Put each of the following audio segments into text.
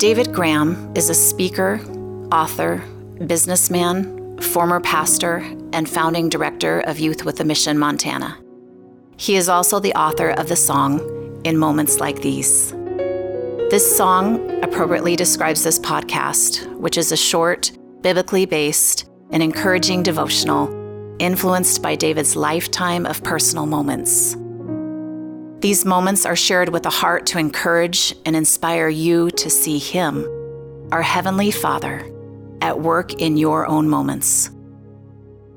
David Graham is a speaker, author, businessman, former pastor, and founding director of Youth with a Mission Montana. He is also the author of the song In Moments Like These. This song appropriately describes this podcast, which is a short, biblically based, and encouraging devotional influenced by David's lifetime of personal moments. These moments are shared with a heart to encourage and inspire you to see Him, our Heavenly Father, at work in your own moments.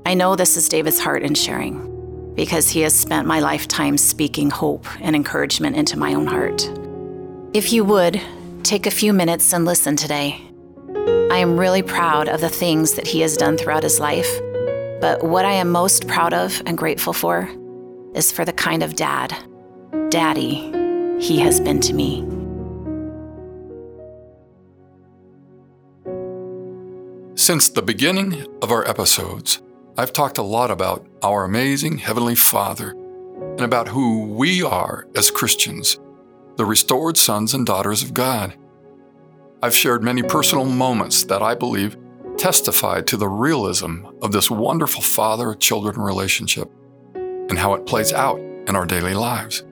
I know this is David's heart in sharing because he has spent my lifetime speaking hope and encouragement into my own heart. If you would, take a few minutes and listen today. I am really proud of the things that he has done throughout his life, but what I am most proud of and grateful for is for the kind of dad, daddy, he has been to me. Since the beginning of our episodes, I've talked a lot about our amazing Heavenly Father and about who we are as Christians, the restored sons and daughters of God. I've shared many personal moments that I believe testify to the realism of this wonderful father children relationship and how it plays out in our daily lives.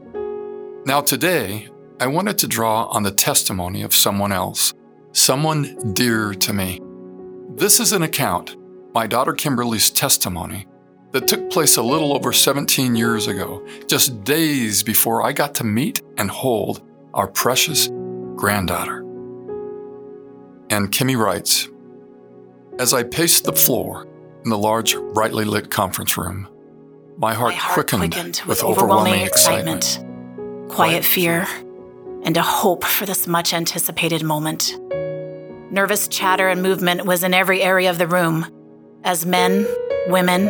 Now, today, I wanted to draw on the testimony of someone else, someone dear to me. This is an account, my daughter Kimberly's testimony, that took place a little over 17 years ago, just days before I got to meet and hold our precious granddaughter. And Kimmy writes As I paced the floor in the large, brightly lit conference room, my heart, My heart quickened, quickened with overwhelming, excitement, excitement. Quiet fear, and a hope for this much anticipated moment. Nervous chatter and movement was in every area of the room as men, women,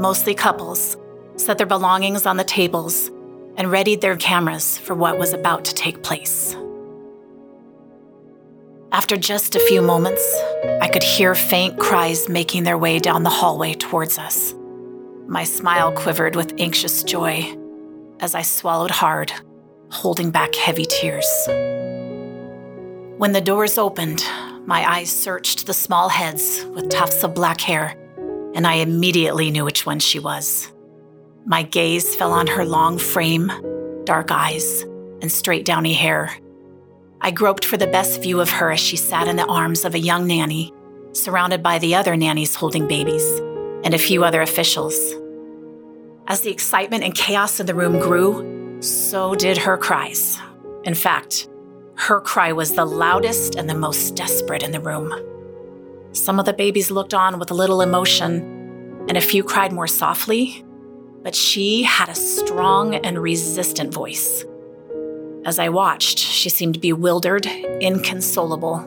mostly couples, set their belongings on the tables and readied their cameras for what was about to take place. After just a few moments, I could hear faint cries making their way down the hallway towards us. My smile quivered with anxious joy as I swallowed hard, holding back heavy tears. When the doors opened, my eyes searched the small heads with tufts of black hair, and I immediately knew which one she was. My gaze fell on her long frame, dark eyes, and straight downy hair. I groped for the best view of her as she sat in the arms of a young nanny, surrounded by the other nannies holding babies, and a few other officials. As the excitement and chaos in the room grew, so did her cries. In fact, her cry was the loudest and the most desperate in the room. Some of the babies looked on with a little emotion, and a few cried more softly, but she had a strong and resistant voice. As I watched, she seemed bewildered, inconsolable.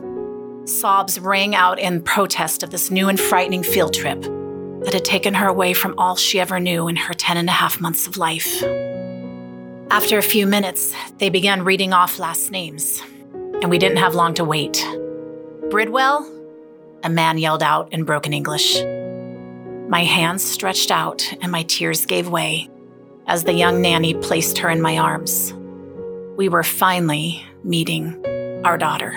Sobs rang out in protest of this new and frightening field trip that had taken her away from all she ever knew in her ten and a half months of life. After a few minutes, they began reading off last names, and we didn't have long to wait. Bridwell? A man yelled out in broken English. My hands stretched out and my tears gave way as the young nanny placed her in my arms. We were finally meeting our daughter.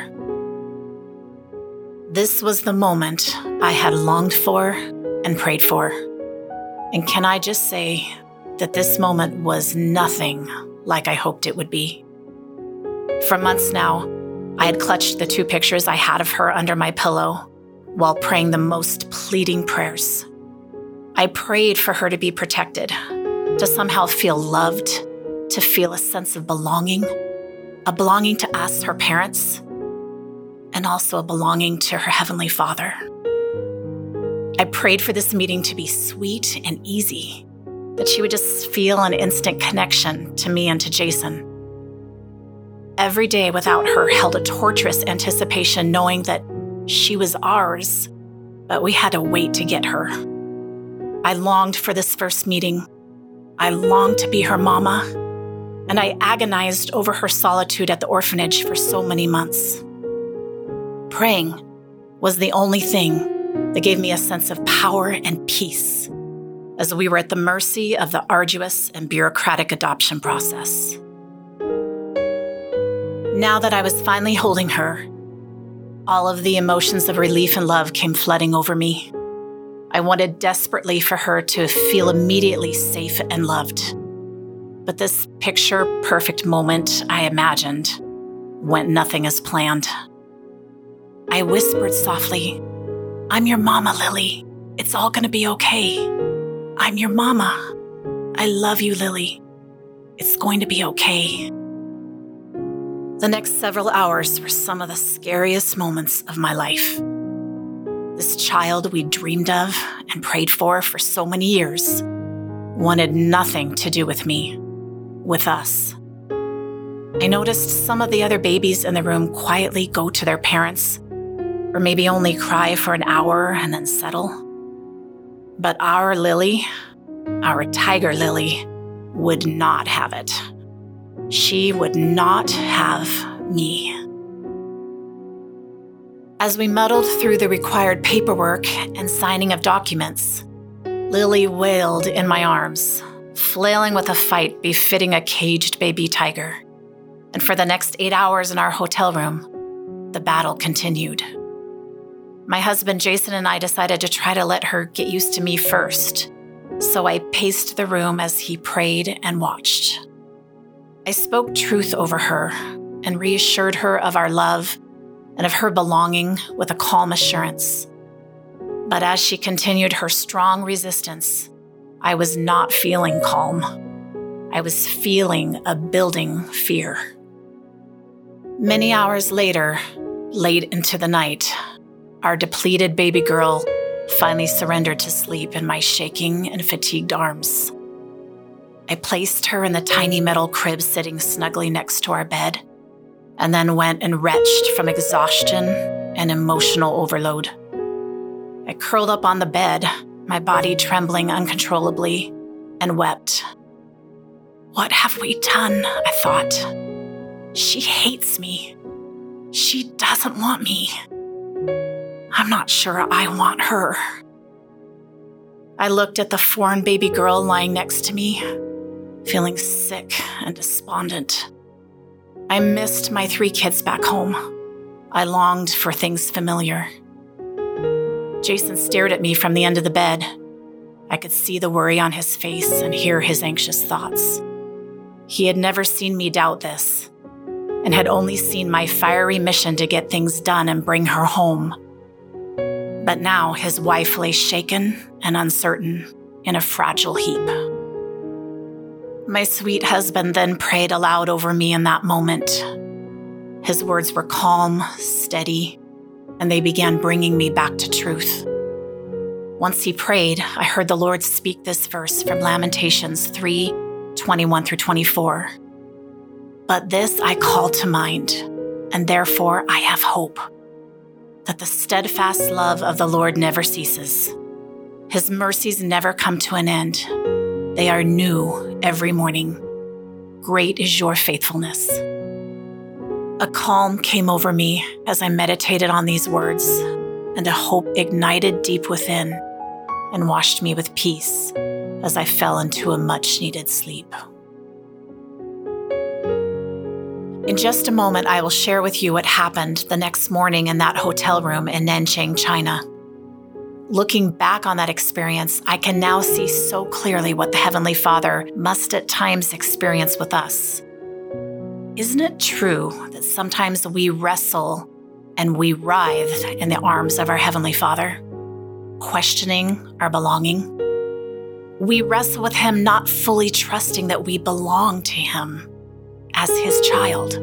This was the moment I had longed for and prayed for. And can I just say that this moment was nothing like I hoped it would be? For months now, I had clutched the two pictures I had of her under my pillow while praying the most pleading prayers. I prayed for her to be protected, to somehow feel loved, to feel a sense of belonging, a belonging to us, her parents, and also a belonging to her Heavenly Father. I prayed for this meeting to be sweet and easy, that she would just feel an instant connection to me and to Jason. Every day without her held a torturous anticipation, knowing that she was ours, but we had to wait to get her. I longed for this first meeting. I longed to be her mama, and I agonized over her solitude at the orphanage for so many months. Praying was the only thing that gave me a sense of power and peace as we were at the mercy of the arduous and bureaucratic adoption process. Now that I was finally holding her, All of the emotions of relief and love came flooding over me. I wanted desperately for her to feel immediately safe and loved. But this picture perfect moment I imagined went nothing as planned. I whispered softly, I'm your mama, Lily. It's all gonna be okay. I'm your mama. I love you, Lily. It's going to be okay. The next several hours were some of the scariest moments of my life. This child we dreamed of and prayed for for so many years wanted nothing to do with me, with us. I noticed some of the other babies in the room quietly go to their parents, or maybe only cry for an hour and then settle. But our Lily, our tiger Lily, would not have it. She would not have me. As we muddled through the required paperwork and signing of documents, Lily wailed in my arms, flailing with a fight befitting a caged baby tiger. And for the next eight hours in our hotel room, the battle continued. My husband Jason and I decided to try to let her get used to me first, so I paced the room as he prayed and watched. I spoke truth over her and reassured her of our love and of her belonging with a calm assurance. But as she continued her strong resistance, I was not feeling calm. I was feeling a building fear. Many hours later, late into the night, our depleted baby girl finally surrendered to sleep in my shaking and fatigued arms. I placed her in the tiny metal crib sitting snugly next to our bed, and then went and retched from exhaustion and emotional overload. I curled up on the bed, my body trembling uncontrollably, and wept. What have we done? I thought. She hates me. She doesn't want me. I'm not sure I want her. I looked at the foreign baby girl lying next to me, feeling sick and despondent. I missed my three kids back home. I longed for things familiar. Jason stared at me from the end of the bed. I could see the worry on his face and hear his anxious thoughts. He had never seen me doubt this and had only seen my fiery mission to get things done and bring her home. But now his wife lay shaken and uncertain in a fragile heap. My sweet husband then prayed aloud over me in that moment. His words were calm, steady, and they began bringing me back to truth. Once he prayed, I heard the Lord speak this verse from Lamentations 3 21 through 24. But this I call to mind, and therefore I have hope that the steadfast love of the Lord never ceases. His mercies never come to an end. They are new every morning. Great is your faithfulness. A calm came over me as I meditated on these words, and a hope ignited deep within and washed me with peace as I fell into a much needed sleep. In just a moment, I will share with you what happened the next morning in that hotel room in Nanchang, China. Looking back on that experience, I can now see so clearly what the Heavenly Father must at times experience with us. Isn't it true that sometimes we wrestle and we writhe in the arms of our Heavenly Father, questioning our belonging? We wrestle with Him not fully trusting that we belong to Him as His child.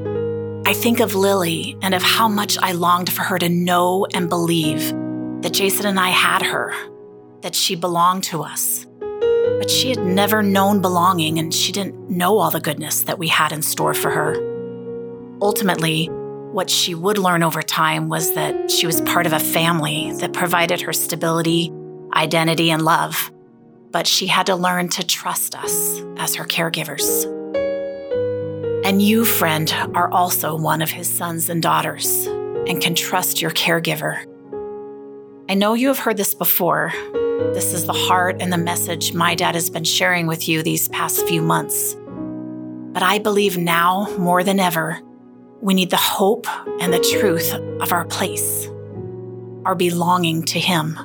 I think of Lily and of how much I longed for her to know and believe that Jason and I had her, that she belonged to us. But she had never known belonging and she didn't know all the goodness that we had in store for her. Ultimately, what she would learn over time was that she was part of a family that provided her stability, identity, and love. But she had to learn to trust us as her caregivers. And you, friend, are also one of his sons and daughters and can trust your caregiver I know you have heard this before. This is the heart and the message my dad has been sharing with you these past few months. But I believe now, more than ever, we need the hope and the truth of our place, our belonging to Him.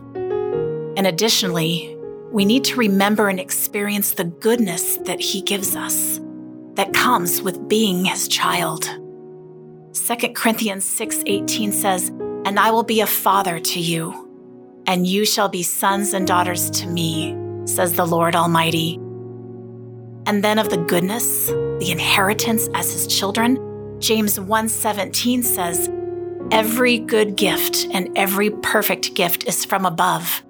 And additionally, we need to remember and experience the goodness that He gives us that comes with being His child. 2 Corinthians 6:18 says, "And I will be a father to you, and you shall be sons and daughters to me," says the Lord Almighty. And then of the goodness, the inheritance as his children, James 1:17 says, "Every good gift and every perfect gift is from above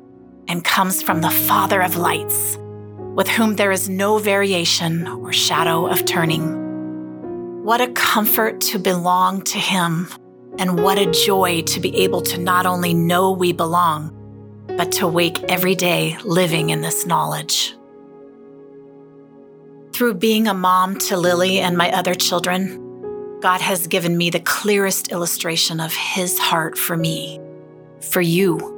and comes from the Father of lights, with whom there is no variation or shadow of turning." What a comfort to belong to him, and what a joy to be able to not only know we belong, but to wake every day living in this knowledge. Through being a mom to Lily and my other children, God has given me the clearest illustration of His heart for me, for you.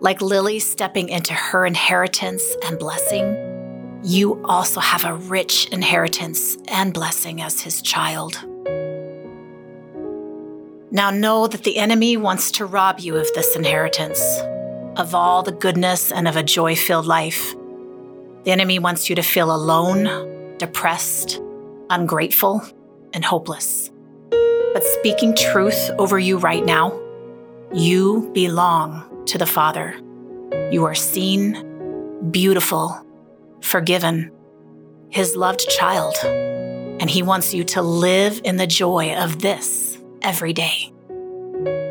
Like Lily stepping into her inheritance and blessing, you also have a rich inheritance and blessing as His child. Now know that the enemy wants to rob you of this inheritance, of all the goodness and of a joy filled life. The enemy wants you to feel alone, depressed, ungrateful, and hopeless. But speaking truth over you right now, you belong to the Father. You are seen, beautiful, forgiven, His loved child, and He wants you to live in the joy of this every day.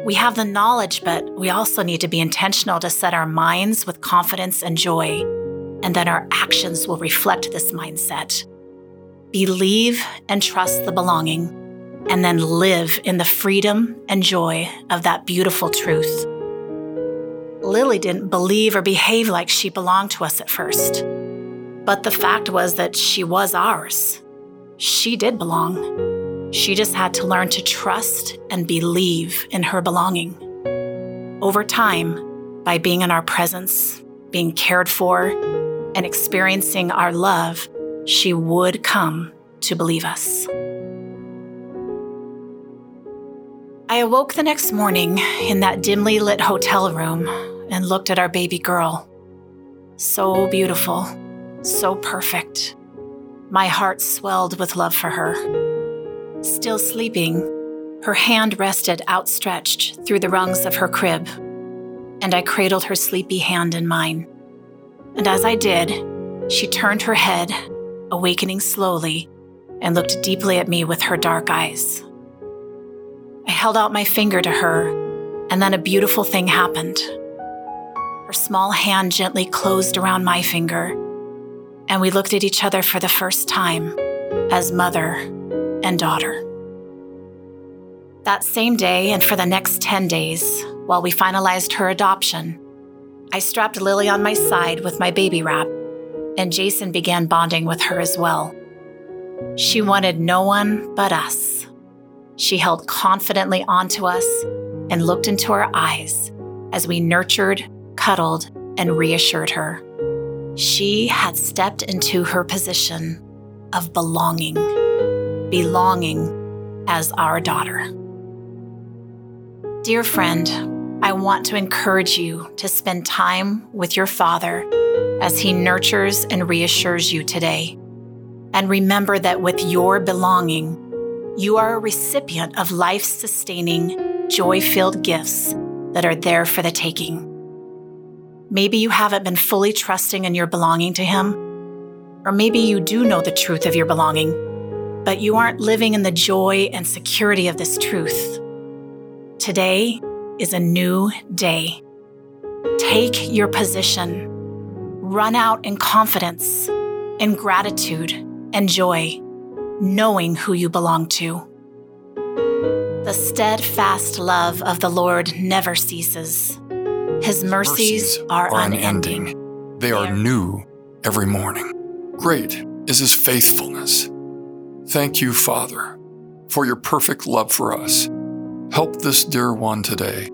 We have the knowledge, but we also need to be intentional to set our minds with confidence and joy and then our actions will reflect this mindset. Believe and trust the belonging, and then live in the freedom and joy of that beautiful truth. Lily didn't believe or behave like she belonged to us at first, but the fact was that she was ours. She did belong. She just had to learn to trust and believe in her belonging. Over time, by being in our presence, being cared for, and experiencing our love, she would come to believe us. I awoke the next morning in that dimly lit hotel room and looked at our baby girl. So beautiful, so perfect. My heart swelled with love for her. Still sleeping, her hand rested outstretched through the rungs of her crib, and I cradled her sleepy hand in mine. And as I did, she turned her head, awakening slowly, and looked deeply at me with her dark eyes. I held out my finger to her, and then a beautiful thing happened. Her small hand gently closed around my finger, and we looked at each other for the first time as mother and daughter. That same day, and for the next 10 days, while we finalized her adoption, I strapped Lily on my side with my baby wrap, and Jason began bonding with her as well. She wanted no one but us. She held confidently onto us and looked into our eyes as we nurtured, cuddled, and reassured her. She had stepped into her position of belonging, belonging as our daughter. Dear friend, I want to encourage you to spend time with your Father as He nurtures and reassures you today. And remember that with your belonging, you are a recipient of life sustaining, joy filled gifts that are there for the taking. Maybe you haven't been fully trusting in your belonging to Him, or maybe you do know the truth of your belonging, but you aren't living in the joy and security of this truth. Today, is a new day. Take your position. Run out in confidence, in gratitude, and joy, knowing who you belong to. The steadfast love of the Lord never ceases. His mercies, mercies are, are unending. unending. They are new every morning. Great is His faithfulness. Thank you, Father, for your perfect love for us Help this dear one today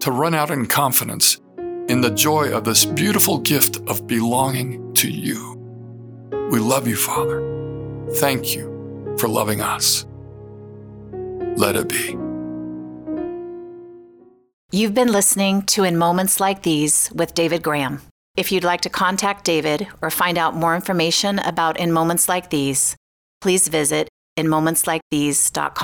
to run out in confidence in the joy of this beautiful gift of belonging to you. We love you, Father. Thank you for loving us. let it be. You've been listening to In Moments Like These with David Graham. If you'd like to contact David or find out more information about In Moments Like These, please visit inmomentslikethese.com.